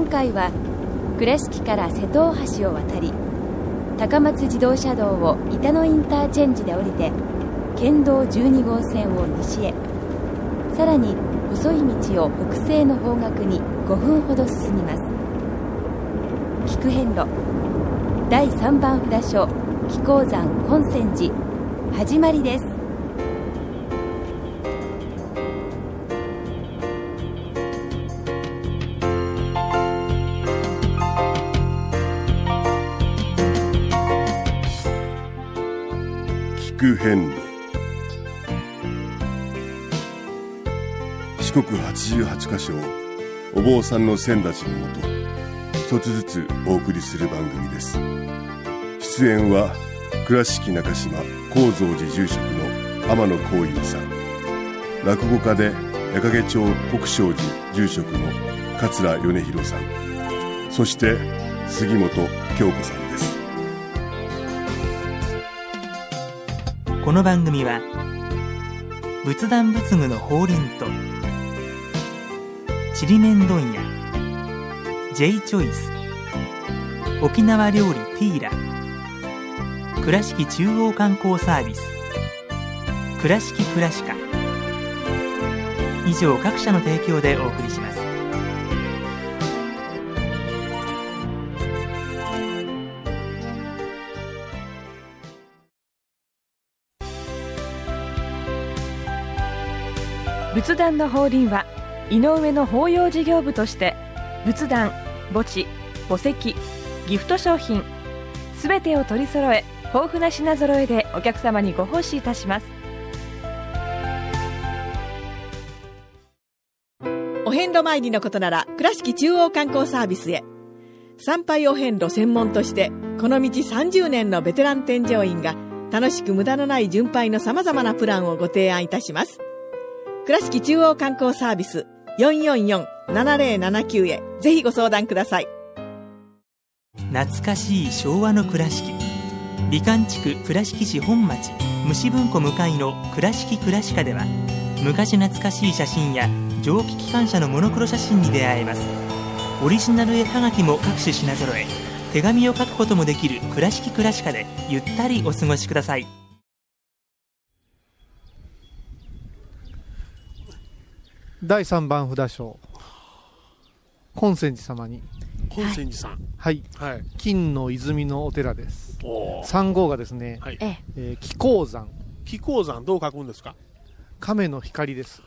今回は倉敷から瀬戸大橋を渡り高松自動車道を板野インターチェンジで降りて県道12号線を西へ。さらに細い道を北西の方角に5分ほど進みます。菊遍路。第3番札所紀行山本泉寺。始まりです。遍路四国88カ所をお坊さんの先立ちのもと一つずつお送りする番組です。出演は倉敷中島・高蔵寺住職の天野幸雄さん。落語家で矢掛町国生寺住職の桂米広さん。そして杉本京子さん。この番組は仏壇仏具の法輪とちりめん問屋 J チョイス沖縄料理ティーラ倉敷中央観光サービス倉敷倉歯科以上各社の提供でお送りします。仏壇の法輪は井上の法要事業部として仏壇墓地墓石ギフト商品すべてを取り揃え豊富な品揃えでお客様にご奉仕いたします。お遍路参りのことなら倉敷中央観光サービスへ。参拝お遍路専門としてこの道30年のベテラン添乗員が楽しく無駄のない巡拝のさまざまなプランをご提案いたします。倉敷中央観光サービス444-7079へぜひご相談ください。懐かしい昭和の倉敷。美観地区倉敷市本町虫文庫向かいの「倉敷倉歯科」では昔懐かしい写真や蒸気機関車のモノクロ写真に出会えます。オリジナル絵はがきも各種品揃え手紙を書くこともできる「倉敷倉歯科」でゆったりお過ごしください。第3番札所。金泉寺様に。本泉寺さん。はい。はい。金の泉のお寺です。おー。3号がですね、はい。ええ。ー、気鉱山。気鉱山どう書くんですか？亀の光です。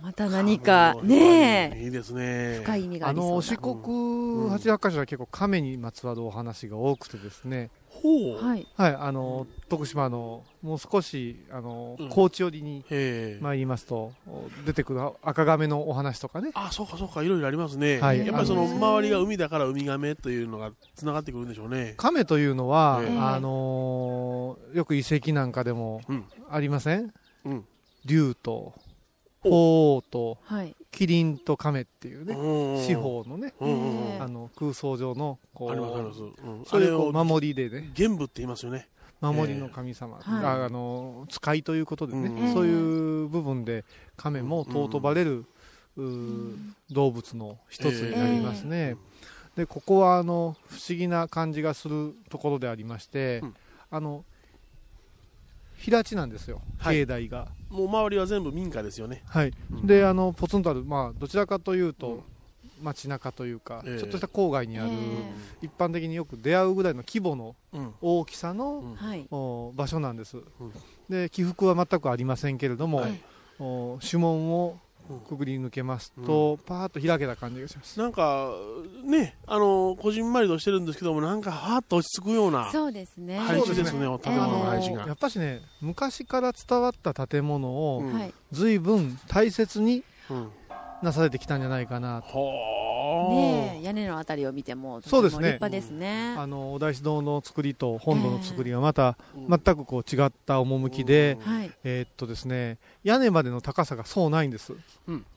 また何かねえ。いいですね。深い意味があありそうな。の四国八百箇所は結構亀にまつわるお話が多くてですね。はいはいあの徳島のもう少しあのうん高知寄りに。参りますと出てくる赤亀のお話とかねあ、そうかそうか、いろいろありますね。はいやっぱりその周りが海だからウミガメというのがつながってくるんでしょうね。亀というのは、ええあのーよく遺跡なんかでもうん。ありません？うん。竜と鳳凰とはいキリンと亀っていうねうん四。方のね。あの空想上のこありますありうます。うん。それを守りでね玄武って言いますよね。守りの神様、はいああの使いということでね、うんそういう部分で亀も尊ばれる、動物の一つになりますね、でここはあの不思議な感じがするところでありまして、うんあの平地なんですよ。はい。境内が、もう周りは全部民家ですよね。はい。うん。であのポツンとある、まあ、どちらかというと、街中というか、ええ。ちょっとした郊外にある、え一般的によく出会うぐらいの規模のうん。大きさの、うん。はい。お場所なんです、で起伏は全くありませんけれども、はい。お守門をくぐり抜けますと、パーッと開けた感じがします、なんか、ね、あの、こじんまりとしてるんですけども、なんか、はーっと落ち着くようなそうですね。配置ですね、建物の配置が。やっ。ぱしね昔から伝わった建物を随分大切にうん。なされてきたんじゃないかなと、はねえ屋根のあたりを見てもそうですね。立派ですね。あのお大師堂の作りと本堂の作りがまたうん。全くこう違った趣で、うんはい。えーっとですね屋根までの高さがそうないんです、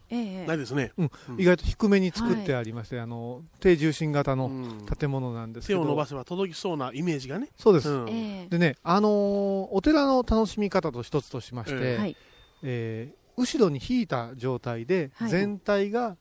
ええ。ないですね。うん。意外と低めに作ってありまして、あの低重心型のうん。建物なんですけど、手を伸ばせば届きそうなイメージがね。そうです、うん。ええ。でね、あのーお寺の楽しみ方と一つとしまして、えはい。えー後ろに引いた状態ではい。全体が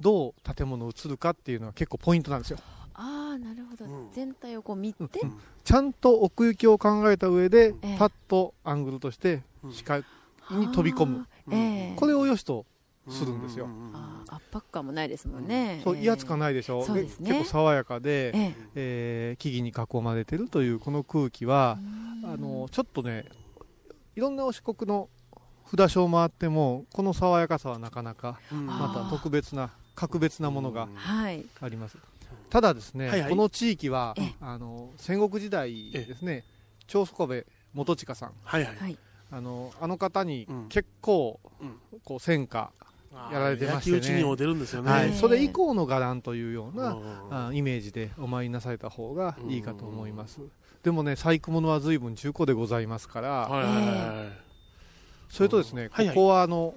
どう建物映るかっていうのは結構ポイントなんですよ。ああなるほど、うん。全体をこう見て、ちゃんと奥行きを考えた上で、ええ。パッとアングルとして視界に飛び込む、ええ。これを良しとするんですよ、あー圧迫感もないですもんね、そう威圧感い、ないでしょ、そうですね。結構爽やかで、ええ。えー木々に囲まれてるというこの空気は、あのちょっとねいろんなお四国の札所を回ってもこの爽やかさはなかなかまた特別な格別なものがはい。あります。ただですね、はいはい。この地域はええ。あの戦国時代ですね長宗我部元親さん。はいはい。はい。あのあの方にうん。結構、うん。こう戦果、やられてましてね。焼き討ちにも出るんですよね、はい。ええ。それ以降の伽藍というような、うんあイメージでお参りなされた方がいいかと思います、でもね細工物は随分中古でございますから、はいはいはいはい。それとですね、はいはい。ここはあの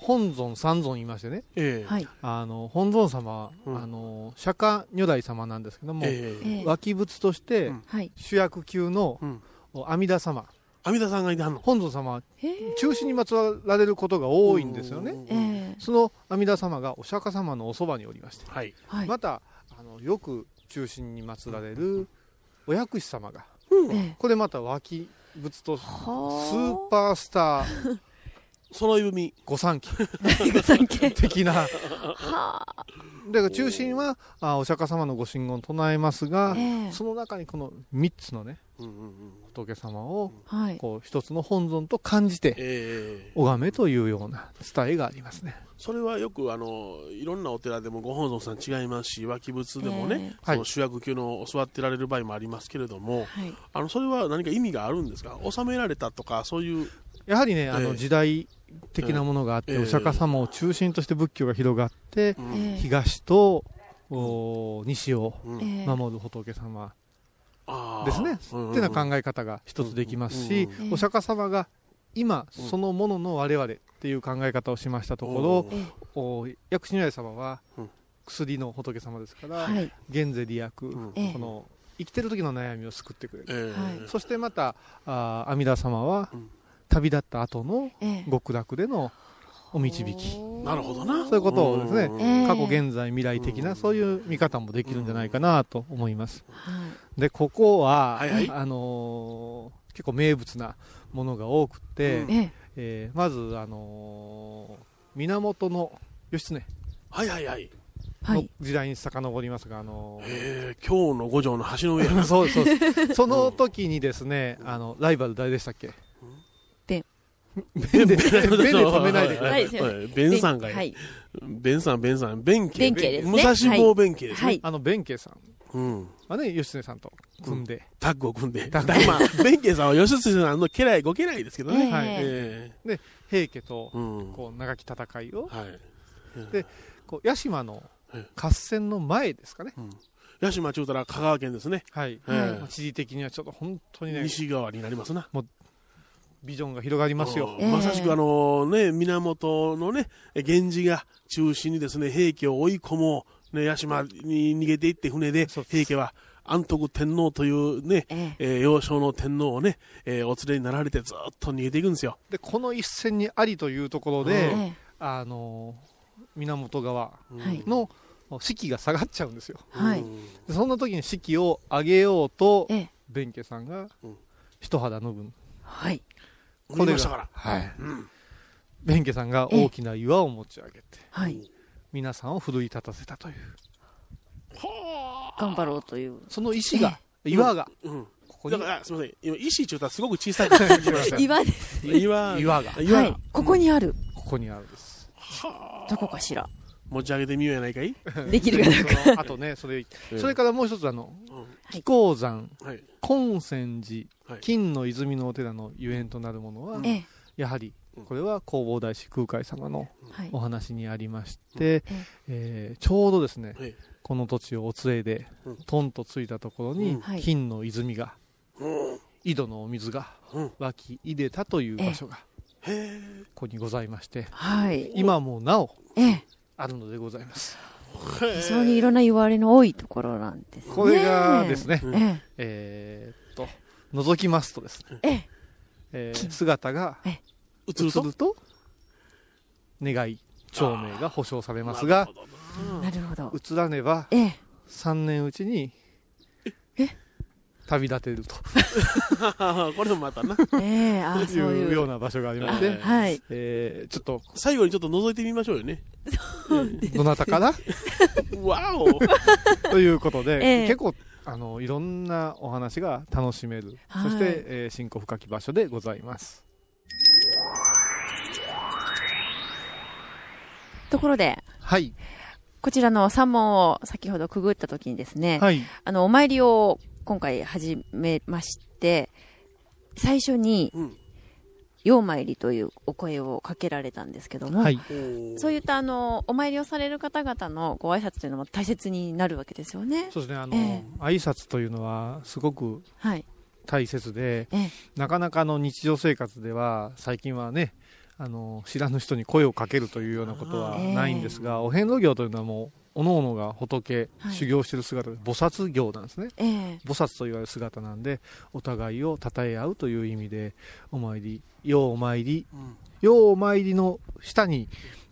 本尊三尊いましてね。ええ。はい。あの本尊様、うん。あの釈迦如来様なんですけども、ええ。ええ。脇仏として主役級のうん。阿弥陀様。阿弥陀さんがいてはんの？本尊様は中心にまつわられることが多いんですよね、その阿弥陀様がお釈迦様のおそばにおりまして、はい。はい、またあのよく中心に祀られるお薬師様がええ。これまた脇仏とスはーパースター 揃い踏み御三家あ産経的な。はあ。だから中心はあお釈迦様のご神言を唱えますが、ええ。その中にこの3つのねうんうんうん仏様をはい。こう一つの本尊と感じてええ。拝めというような伝えがありますね。それはよくあのいろんなお寺でもご本尊さん違いますし脇仏でもね、ええ。その主役級の座ってられる場合もありますけれども、はい。あのそれは何か意味があるんですか？収められたとかそういう。やはりねあええ。の時代的なものがあって、ええ。お釈迦様を中心として仏教が広がって、東とお西を守る仏様ですね、うんっていうような考え方が一つできますし、お釈迦様が今うん。そのものの我々っていう考え方をしましたところ、えお薬師如来様はうん。薬の仏様ですから、はい。現世利益、この生きてる時の悩みを救ってくれる、そしてまた阿弥陀様はうん旅立った後のええ。極楽でのお導き、なるほどな。そういうことをですねうん。ええ。過去現在未来的な、うん。そういう見方もできるんじゃないかなと思います、はい。でここは、はいはい。あのー結構名物なものが多くて、うん。ええ。えーまず、あのー源の義経。はいはいはい、のはい。時代に遡りますが、あのーええ今日の五条の橋の上。や そうですそうその時にですね、あのライバル誰でしたっけ？ベンベンで ベンで止めないでください。はいはいベンさんが、はい。ベンさん、ベンさん、弁慶。弁慶ですね。武蔵坊弁慶ですね。はい。あの弁慶さん。うん。はね義経さんと組んで、タッグを組んで。タッグまあ、弁慶さんは吉津さんの家来、ご家来ですけどね。ええはい。え平家と。こう長き戦いを。はい。でこう屋島のええ合戦の前ですかね、八島中たら香川県ですね。はい、地理的にはちょっと本当にね。西側になりますな。ビジョンが広がりますよ、うんまさしくあのね、源のね、源氏が中心にですね、平家を追い込もう、ね、八島に逃げていって船で平家は安徳天皇というね、ええ。えー幼少の天皇をね、えーお連れになられてずっと逃げていくんですよ。でこの一戦にありというところで、えあの源側はいの士気が下がっちゃうんですよ。はい。そんな時に士気を上げようとえええ。弁慶さんがうん。一肌脱ぐ。はいこれましたから。はい。うん。弁慶さんが大きな岩を持ち上げてはい。皆さんを奮い立たせたという。頑張ろうという。その石が岩がうん。ここに？だから、すみません。今、石ちゅうたらすごく小さく感じました。岩です。岩。岩が。岩。はい。ここにある。ここにあるんです。どこかしら持ち上げてみようやないかい？できるかどうか。そのあとねそれそれからもう一つあのうん。紀行山はい。金泉寺はい。金の泉のお寺のゆえんとなるものはええ。やはりこれは弘法大師空海様のはい。お話にありまして、ええ。ーちょうどですね、はい。この土地をお連れでうん。トンとついたところに、金の泉がうん。井戸のお水がうん。湧き入れたという場所が。ここにございましてはい。今もなおええあるのでございます。非常にいろんな言われの多いところなんですね。これがですね、うんええ。ーっと覗きますとですね、ええ。姿が映映ると？願い長命が保証されますがなるほど。ななるほど。移らねばええ。3年うちに旅立てると。これもまたな。ええ、ああ、そういう。ような場所がありまあして、はい。えーちょっと最後にちょっと覗いてみましょうよね。どなたかな？わお。ということで、ええ。結構あのいろんなお話が楽しめる、はい。そして、えー、新古深き場所でございます。ところで、はい。こちらの山門を先ほどくぐった時にですね、はい。あの、お参りを今回始めまして、最初に、うん。よう参りというお声をかけられたんですけども、はいそういったあの、お参りをされる方々のご挨拶というのも大切になるわけですよね。そうですねあの、ええ挨拶というのはすごくはい。大切でええ。なかなかの日常生活では最近はねあの知らぬ人に声をかけるというようなことはないんですが、お遍路行というのはもうおのおのが仏、はい。修行している姿で菩薩行なんですね。ええ。菩薩と言われる姿なんでお互いを称え合うという意味でお参りようお参りうん。ようお参りの下に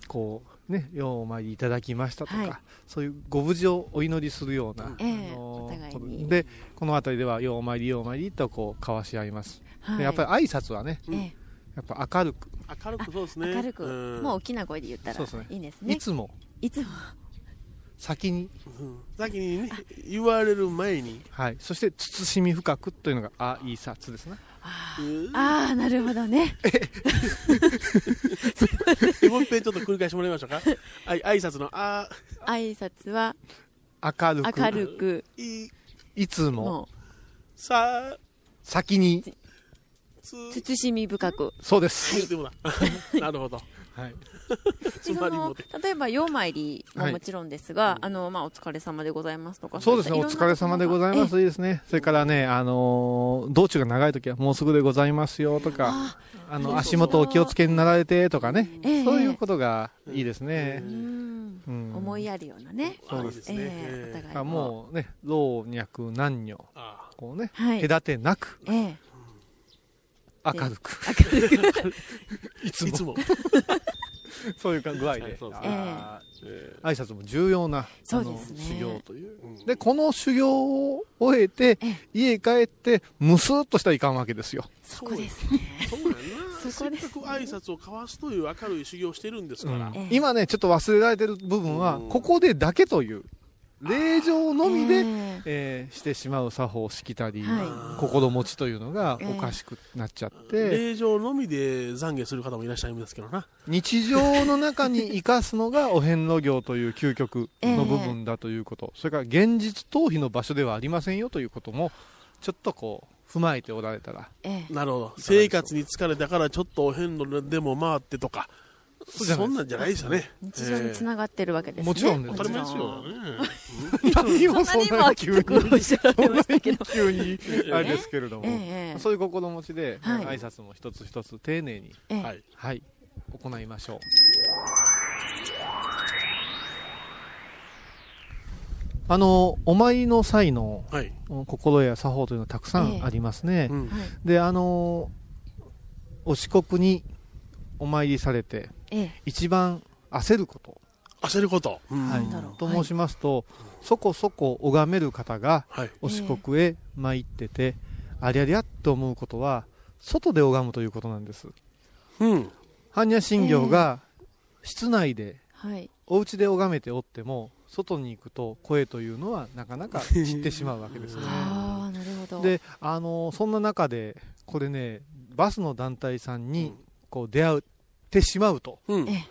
こうねようお参りいただきましたとか、はい。そういうご無事をお祈りするような、ええ。あのお互いに。でこの辺りではようお参りようお参りとこう交わし合います、はい。でやっぱり挨拶はねり、えやっぱ明るく、明るくそうですえ、ね。明るく、ん。もう大きな声で言ったらいいんですね。いつも。いつも。先に、うん。先にね、言われる前に。はい、そして慎み深くというのが挨拶ですねうんああ、なるほどね。もう一遍ちょっと繰り返してもらいましょうか。あい挨拶の、あ挨拶は明るく。明るく、ー、い、いつも。もさ、先に。つ、う、慎み深く。そうです、な。るほど。はい、つまりもて。例えば、よう参りもはもちろんですが、あの、まあ、お疲れ様でございますとか。そうですね、お疲れ様でございます。いいですね。それからね、あの道中が長い時はもうすぐでございますよとか、あの、足元お気をつけになられてとかね、そういうことがいいですねう。ん思いやるようなね。そうですあいいええおね。もうね、老若男女、こうね、隔てなく、ええ。明るく、いつも。いつも。そういう具合で。はいそうですね、あえー。挨拶も重要な、そうですね。あの修行という。ーで、この修行を終えてえ、家帰って、むすっとしたらいかんわけですよ。そこですね。そうやな。そこですね。せっかく挨拶を交わすという明るい修行をしてるんですから。ええ。今ね、ちょっと忘れられてる部分はうん、ここでだけという、霊場のみで、えええーしてしまう作法をしきたり、は心持ちというのがええおかしくなっちゃって、霊場のみで懺悔する方もいらっしゃいますけどな。日常の中に生かすのがお遍路行という究極の部分だということ、それから現実逃避の場所ではありませんよということも、ちょっとこう、踏まえておられたら、ええ。なるほど。生活に疲れたからちょっとお遍路でも回ってとか。そんなんじゃないですよね。日常につながってるわけですね。もちろんです当たり前ですよね。何も そんなにもきつくおっしゃられましたけど。急にあれですけれども、そういう心持ちで、はい挨拶も一つ一つ丁寧に、ええはい。はい、行いましょう。あの、お参りの際のはい。心や作法というのはたくさんありますね。で、あの、お四国にお参りされて、ええ。一番焦ること、焦ること。うんはいと申しますと、そこそこ拝める方がはい。お四国へ参ってて、ありゃりゃと思うことは、外で拝むということなんです。うん。般若心経が室内で、はい。お家で拝めておっても、外に行くと声というのはなかなか散ってしまうわけですね。ああ、なるほど。で、あのそんな中で、これね、バスの団体さんにこう出会ってしまうと、うん。え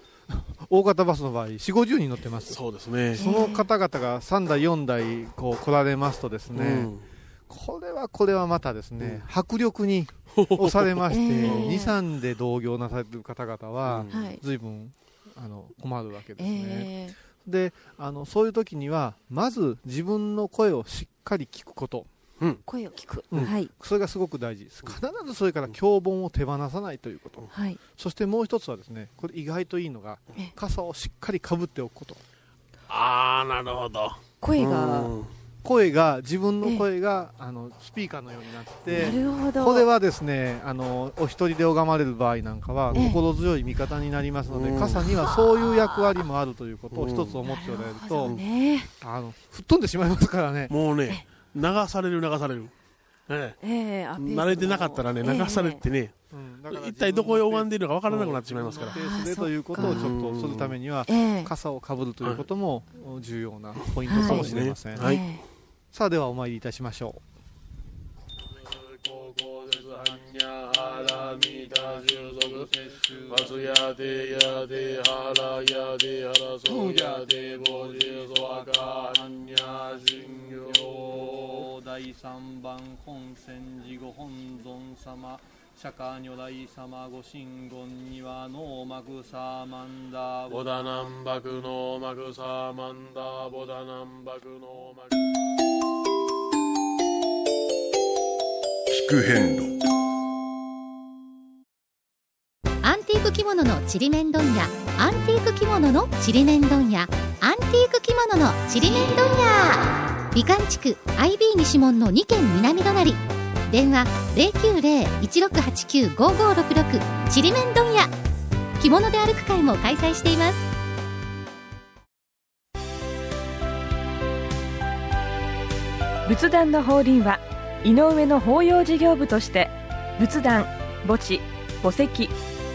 大型バスの場合、4、50人乗ってます。そうですね。その方々が3台、4台こう来られますとですね、うんこれはこれはまたですね、迫力に 押されまして、ええ2、3で同業なされている方々は。随分あの困るわけですね。ええ。であのそういう時にはまず自分の声をしっかり聞くこと声を聞く。うん。はい。それがすごく大事です。必ずそれから教本を手放さないということ。はい。そしてもう一つはですねこれ意外といいのがえ傘をしっかりかぶっておくこと。ああ、なるほど。声が。うん。声が自分の声が、あのスピーカーのようになってなるほど。これはですねあのお一人で拝まれる場合なんかはええ。心強い味方になりますので、うん。傘にはそういう役割もあるということを一つ思っておられると、ね。あの吹っ飛んでしまいますからね。もうね、流される流される。えええ慣れてなかったらね、流されてね、うんだから一体どこへ拝んでいるのか分からなくなってしまいますから。ペ。ースでということをちょっとするためにはええ。傘をかぶるということも重要なポイントかもしれません、はい。えさあではお参りいたしましょ松やでやではらやではらそやでぼじそわかんにゃしんよう第三番本戦寺ご本尊様釈迦如来様ご神言にはノーマグサーマンダボダナンバクのマグサマンダボダナンバクのマグ聞く変路ク着物のちりめん問屋アンティーク着物のちりめん問屋アンティーク着物のちりめん問屋。美観地区 IB 西門の2軒南隣。電話090-1689-5566ちりめん問屋。着物で歩く会も開催しています。仏壇の法輪は井上の法要事業部として仏壇墓地墓石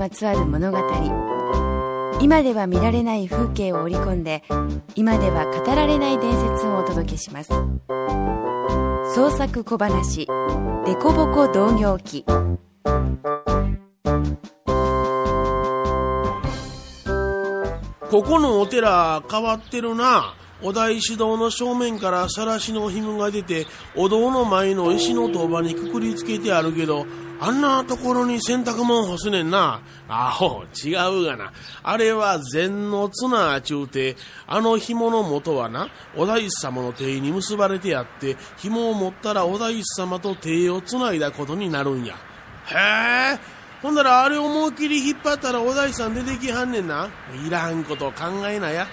まつわる物語。今では見られない風景を織り込んで今では語られない伝説をお届けします。創作小話「デコボコ同業記」ここのお寺変わってるな。お大師堂の正面からさらしの紐が出て、お堂の前の石の塔場にくくりつけてあるけど、あんなところに洗濯物干すねんな。あほ、違うがな。あれは禅の綱ちゅうて、あの紐の元はな、お大師様の手に結ばれてあって、紐を持ったらお大師様と手をつないだことになるんや。へえ。ほんならあれ思いっきり引っ張ったらお大師さん出てきはんねんな。いらんこと考えなや。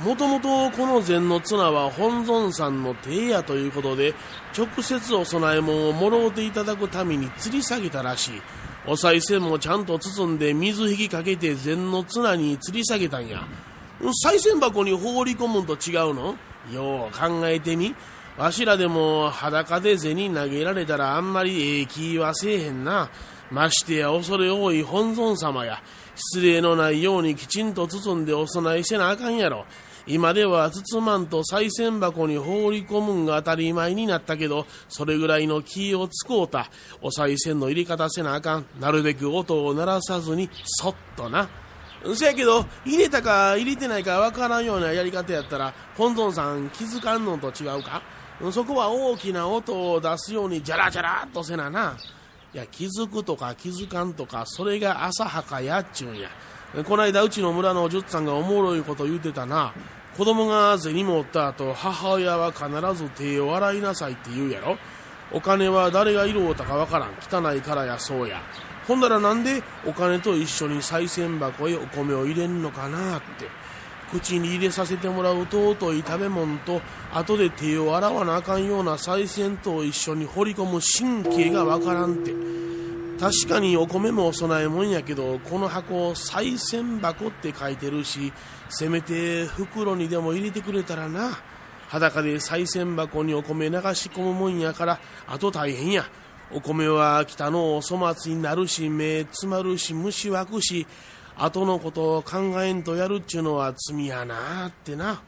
もともとこの禅の綱は本尊さんの手やということで、直接お供え物をもろうていただくために吊り下げたらしい。お賽銭もちゃんと包んで水引きかけて禅の綱に吊り下げたんや。賽銭箱に放り込むんと違うの？よう考えてみ。わしらでも裸で銭投げられたらあんまりええ気はせえへんな。ましてや恐れ多い本尊様や。失礼のないようにきちんと包んでお供えせなあかんやろ。今では包まんと賽銭箱に放り込むんが当たり前になったけど、それぐらいの気を使うた。お賽銭の入れ方せなあかん。なるべく音を鳴らさずに、そっとな。そやけど、入れたか入れてないかわからんようなやり方やったら、本尊さん気づかんのと違うか？そこは大きな音を出すようにジャラジャラっとせなな。いや、気づくとか気づかんとか、それが浅はかやっちゅうんや。こないだうちの村のおじゅっさんがおもろいこと言うてたな。子供が銭持った後、母親は必ず手を洗いなさいって言うやろ。お金は誰が色うたかわからん。汚いからやそうや。ほんならなんでお金と一緒に賽銭箱へお米を入れんのかなって。口に入れさせてもらう尊い食べ物と後で手を洗わなあかんような賽銭と一緒に掘り込む神経がわからんて。確かにお米もお供えもんやけどこの箱賽銭箱って書いてるしせめて袋にでも入れてくれたらな。裸で賽銭箱にお米流し込むもんやからあと大変や。お米は北のお粗末になるし目詰まるし虫湧くし後のことを考えんとやるっちゅうのは罪やなってな。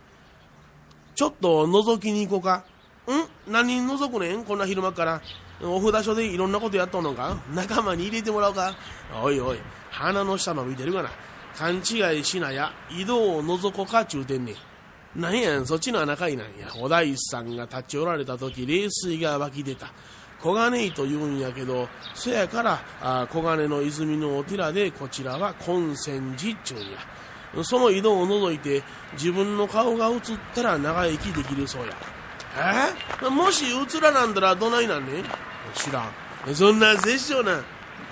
ちょっと覗きに行こうか。ん？何覗くねん？こんな昼間から。お札所でいろんなことやっとんのか？仲間に入れてもらおうか。おいおい、鼻の下伸びてるがな。勘違いしなや。井戸を覗こかちゅうてんねん。なん？やそっちの穴かいなんや。お大師さんが立ち寄られた時冷水が湧き出た。黄金井と言うんやけどそやからあ黄金の泉のお寺でこちらは金泉寺っちゅうんや。その井戸を覗いて自分の顔が映ったら長生きできるそうや。え？もし映らなんだらどないなんね知らん。そんな殺生な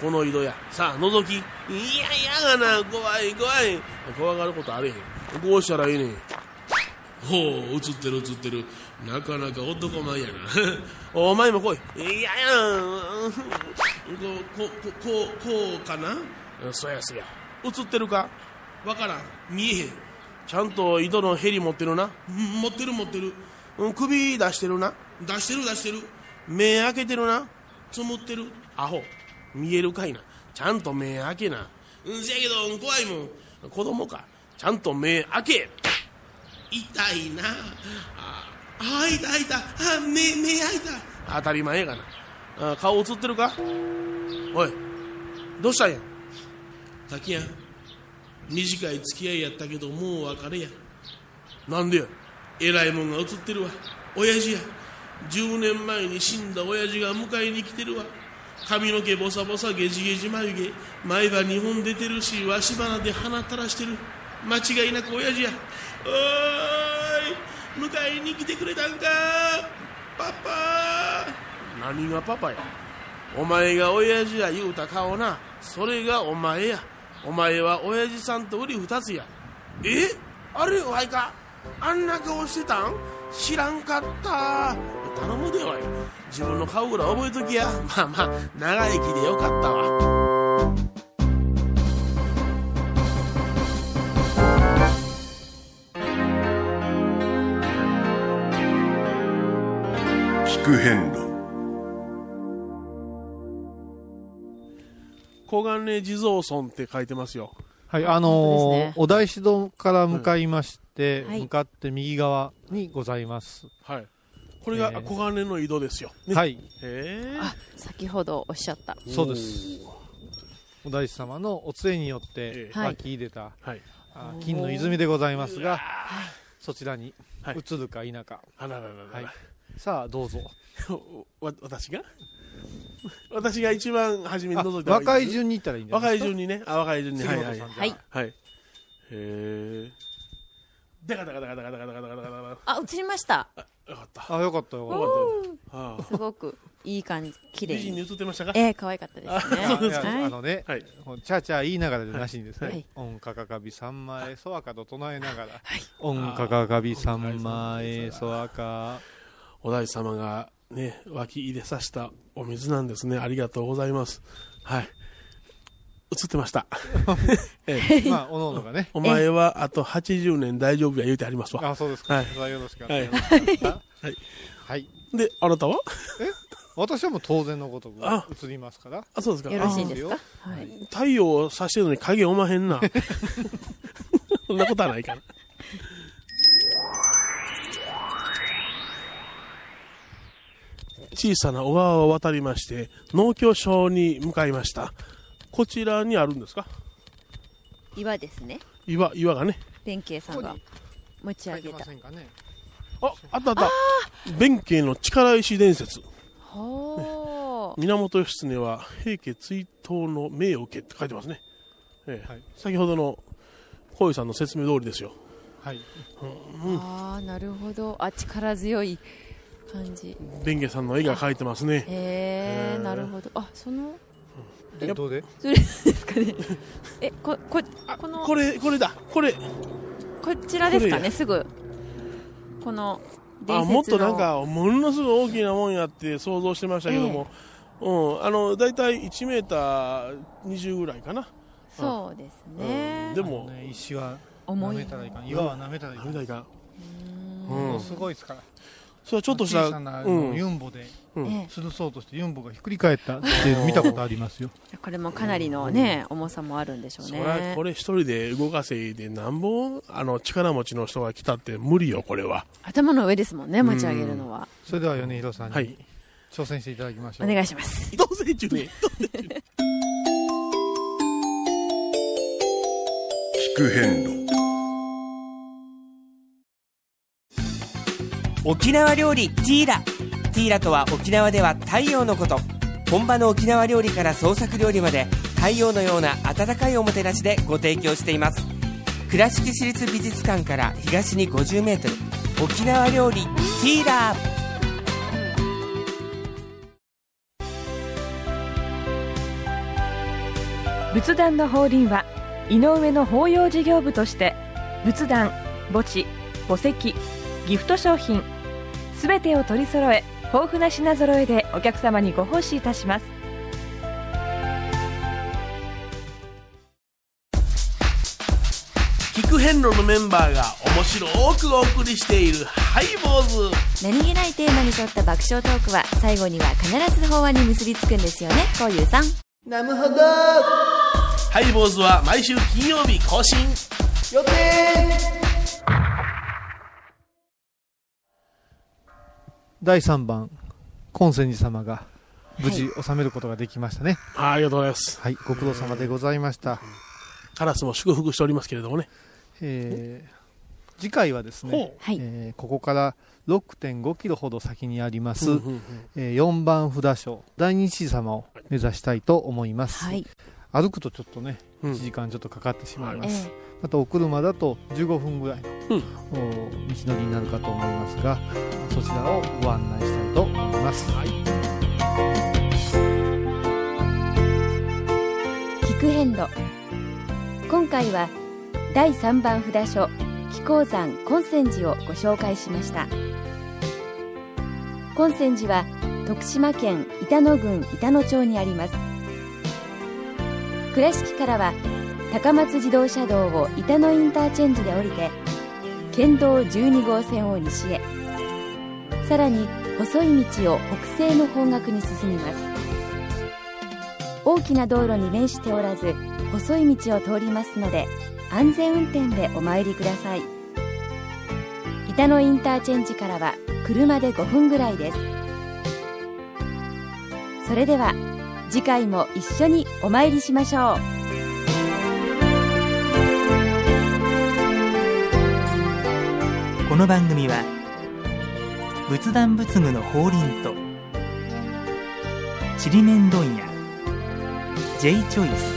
この井戸や。さあ覗き。いやいやがな怖い怖い。怖がることあれへん。こうしたらええねん。ほう映ってる映ってる。なかなか男前やな。お前も来い。いやいやこうこうこうこうかな？そやそや。映ってるか？わからん。見えへん。ちゃんと井戸のヘリ持ってるな？持ってる持ってる。首出してるな？出してる出してる。目開けてるな？つむってる。アホ。見えるかいな？ちゃんと目開けな。せやけど怖いもん。子供か。ちゃんと目開け痛いな。ああ痛い痛い。あ目目開いた。当たり前やがな。あ顔映ってるか？おいどうしたんや？滝や短い付き合いやったけどもう別れや。なんでや？偉いもんが映ってるわ。親父や。10年前に死んだ親父が迎えに来てるわ。髪の毛ボサボサゲジゲジ眉毛前歯2本出てるしわし花で鼻垂らしてる。間違いなく親父やおーい迎えに来てくれたんかパパ。何がパパや。お前が親父や言うた顔な。それがお前や。お前は親父さんと売り二つや。え？あれおいか。あんな顔してたん？知らんかった。頼むでおい。自分の顔ぐらい覚えときや。まあまあ長生きでよかったわ。聞く遍路。黄金地蔵村って書いてますよ。はい、あの本当ですね。お大師堂から向かいまして、はい。向かって右側にございます。はい。これがえー。黄金の井戸ですよ、ね、はい、へえあ先ほどおっしゃった。そうです。お大師様のお杖によってええ。湧き入れた、はい。あ金の泉でございますが、そちらにはい。移るか否か。あららららら、はいさあ、どうぞ。わ私が？私が一番初めにあ覗いた若い順に行ったらいいんじゃな若いですか？い順にね。あ若い順に。はいはい杉本さんじゃあ。はい。はい。へえダカダカダカダカダカダカダカダカダカあ映りましたよかったあ、よかったよかっよかったすごくいい感じ綺麗美人にに映ってましたかえー、可愛かったですねた。いやはいあのね、はいチャーチャー言いながらでなしにですね、はい音かかかび三枚そわかと唱えながら、はい音かかかび三枚そわか、お大師様がね湧き入れさせたお水なんですね。ありがとうございます。はい。映ってました。ええ。まあ、おのおのがね、お前はあと80年大丈夫や言うてありますわ。あ、そうですか。はい。よろしくお願い。します。はい。はい。であなたは？私はもう当然のごとくあ。映りますから。あそうですか。よろしいですか？あはい。太陽を差してるのに影おまへんな。そんなことはないかな小さな小川を渡りまして農協省に向かいました。こちらにあるんですか？岩ですね。岩岩がね。弁慶さんが持ち上げた。ませんかね？ああったあった。弁慶の力石伝説。ほー源義経は平家追討の命を受けって書いてますね、ええ。はい。先ほどの小井さんの説明通りですよ。はい。ああなるほど。あ力強い感じ。弁慶さんの絵が描いてますね。へえへー。なるほど。あその？で、どうで？それですかね。えこここの？これこれだ。これ。こちらですかねすぐ。この伝説の。あもっとなんかものすごい大きなもんやって想像してましたけども、うん、あの大体1メーター20ぐらいかな、そうですね、うんでも。ね、石は重い。舐めたらいかん。岩は舐めたらいかん。何台か、ううん。ん、すごいですから。それはちょっとした小さなユンボでうん。え吊るそうとしてユンボがひっくり返ったっていうの見たことありますよ。え これもかなりのね、重さもあるんでしょうそりゃねこれ一人で動かせでなんぼあの力持ちの人が来たって無理よこれは。頭の上ですもんね持ち上げるのは、それでは米広さんはい。に挑戦していただきましょう。お願いします。移動成中ね 聞く変路沖縄料理ティーラ。ティーラとは沖縄では太陽のこと。本場の沖縄料理から創作料理まで太陽のような温かいおもてなしでご提供しています。倉敷市立美術館から東に 50m 沖縄料理ティーラ。仏壇の法輪は井上の法要事業部として仏壇墓地墓石ギフト商品。すべてを取り揃え豊富な品揃えでお客様にご奉仕いたします。聞く変路のメンバーが面白くお送りしているハイボーズ。何気ないテーマに沿った爆笑トークは最後には必ず法案に結びつくんですよね。こういうさん。なるほど。ハイボーズは毎週金曜日更新。予定第3番金泉寺様が無事収めることができましたね。あありがとうございます。はいご苦労様でございました、カラスも祝福しておりますけれどもね。えー次回はですねえーここから6.5キロほど先にあります、うんうんうん。えー4番札所大日様を目指したいと思います、はい、歩くとちょっとねうん。1時間ちょっとかかってしまいまえす、えまたお車だと15分ぐらいの、うん。お道のりになるかと思いますがそちらをご案内したいと思います、聞く遍路今回は第3番札所紀行山金泉寺をご紹介しました。金泉寺は徳島県板野郡板野町にあります。倉敷からは高松自動車道を板野インターチェンジで降りて県道12号線を西へ。さらに細い道を北西の方角に進みます。大きな道路に面しておらず細い道を通りますので安全運転でお参りください。板野インターチェンジからは車で5分ぐらいです。それでは次回も一緒にお参りしましょう。この番組は仏壇仏具の法輪とちりめん問屋 J チョイス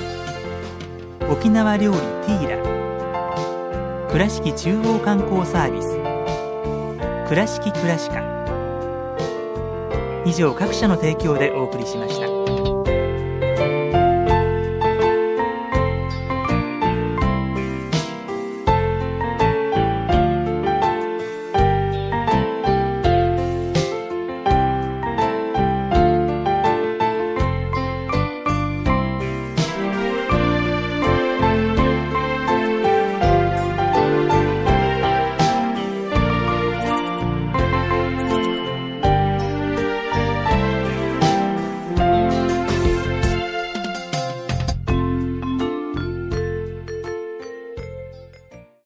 沖縄料理ティーラ倉敷中央観光サービス倉敷倉歯科以上各社の提供でお送りしました。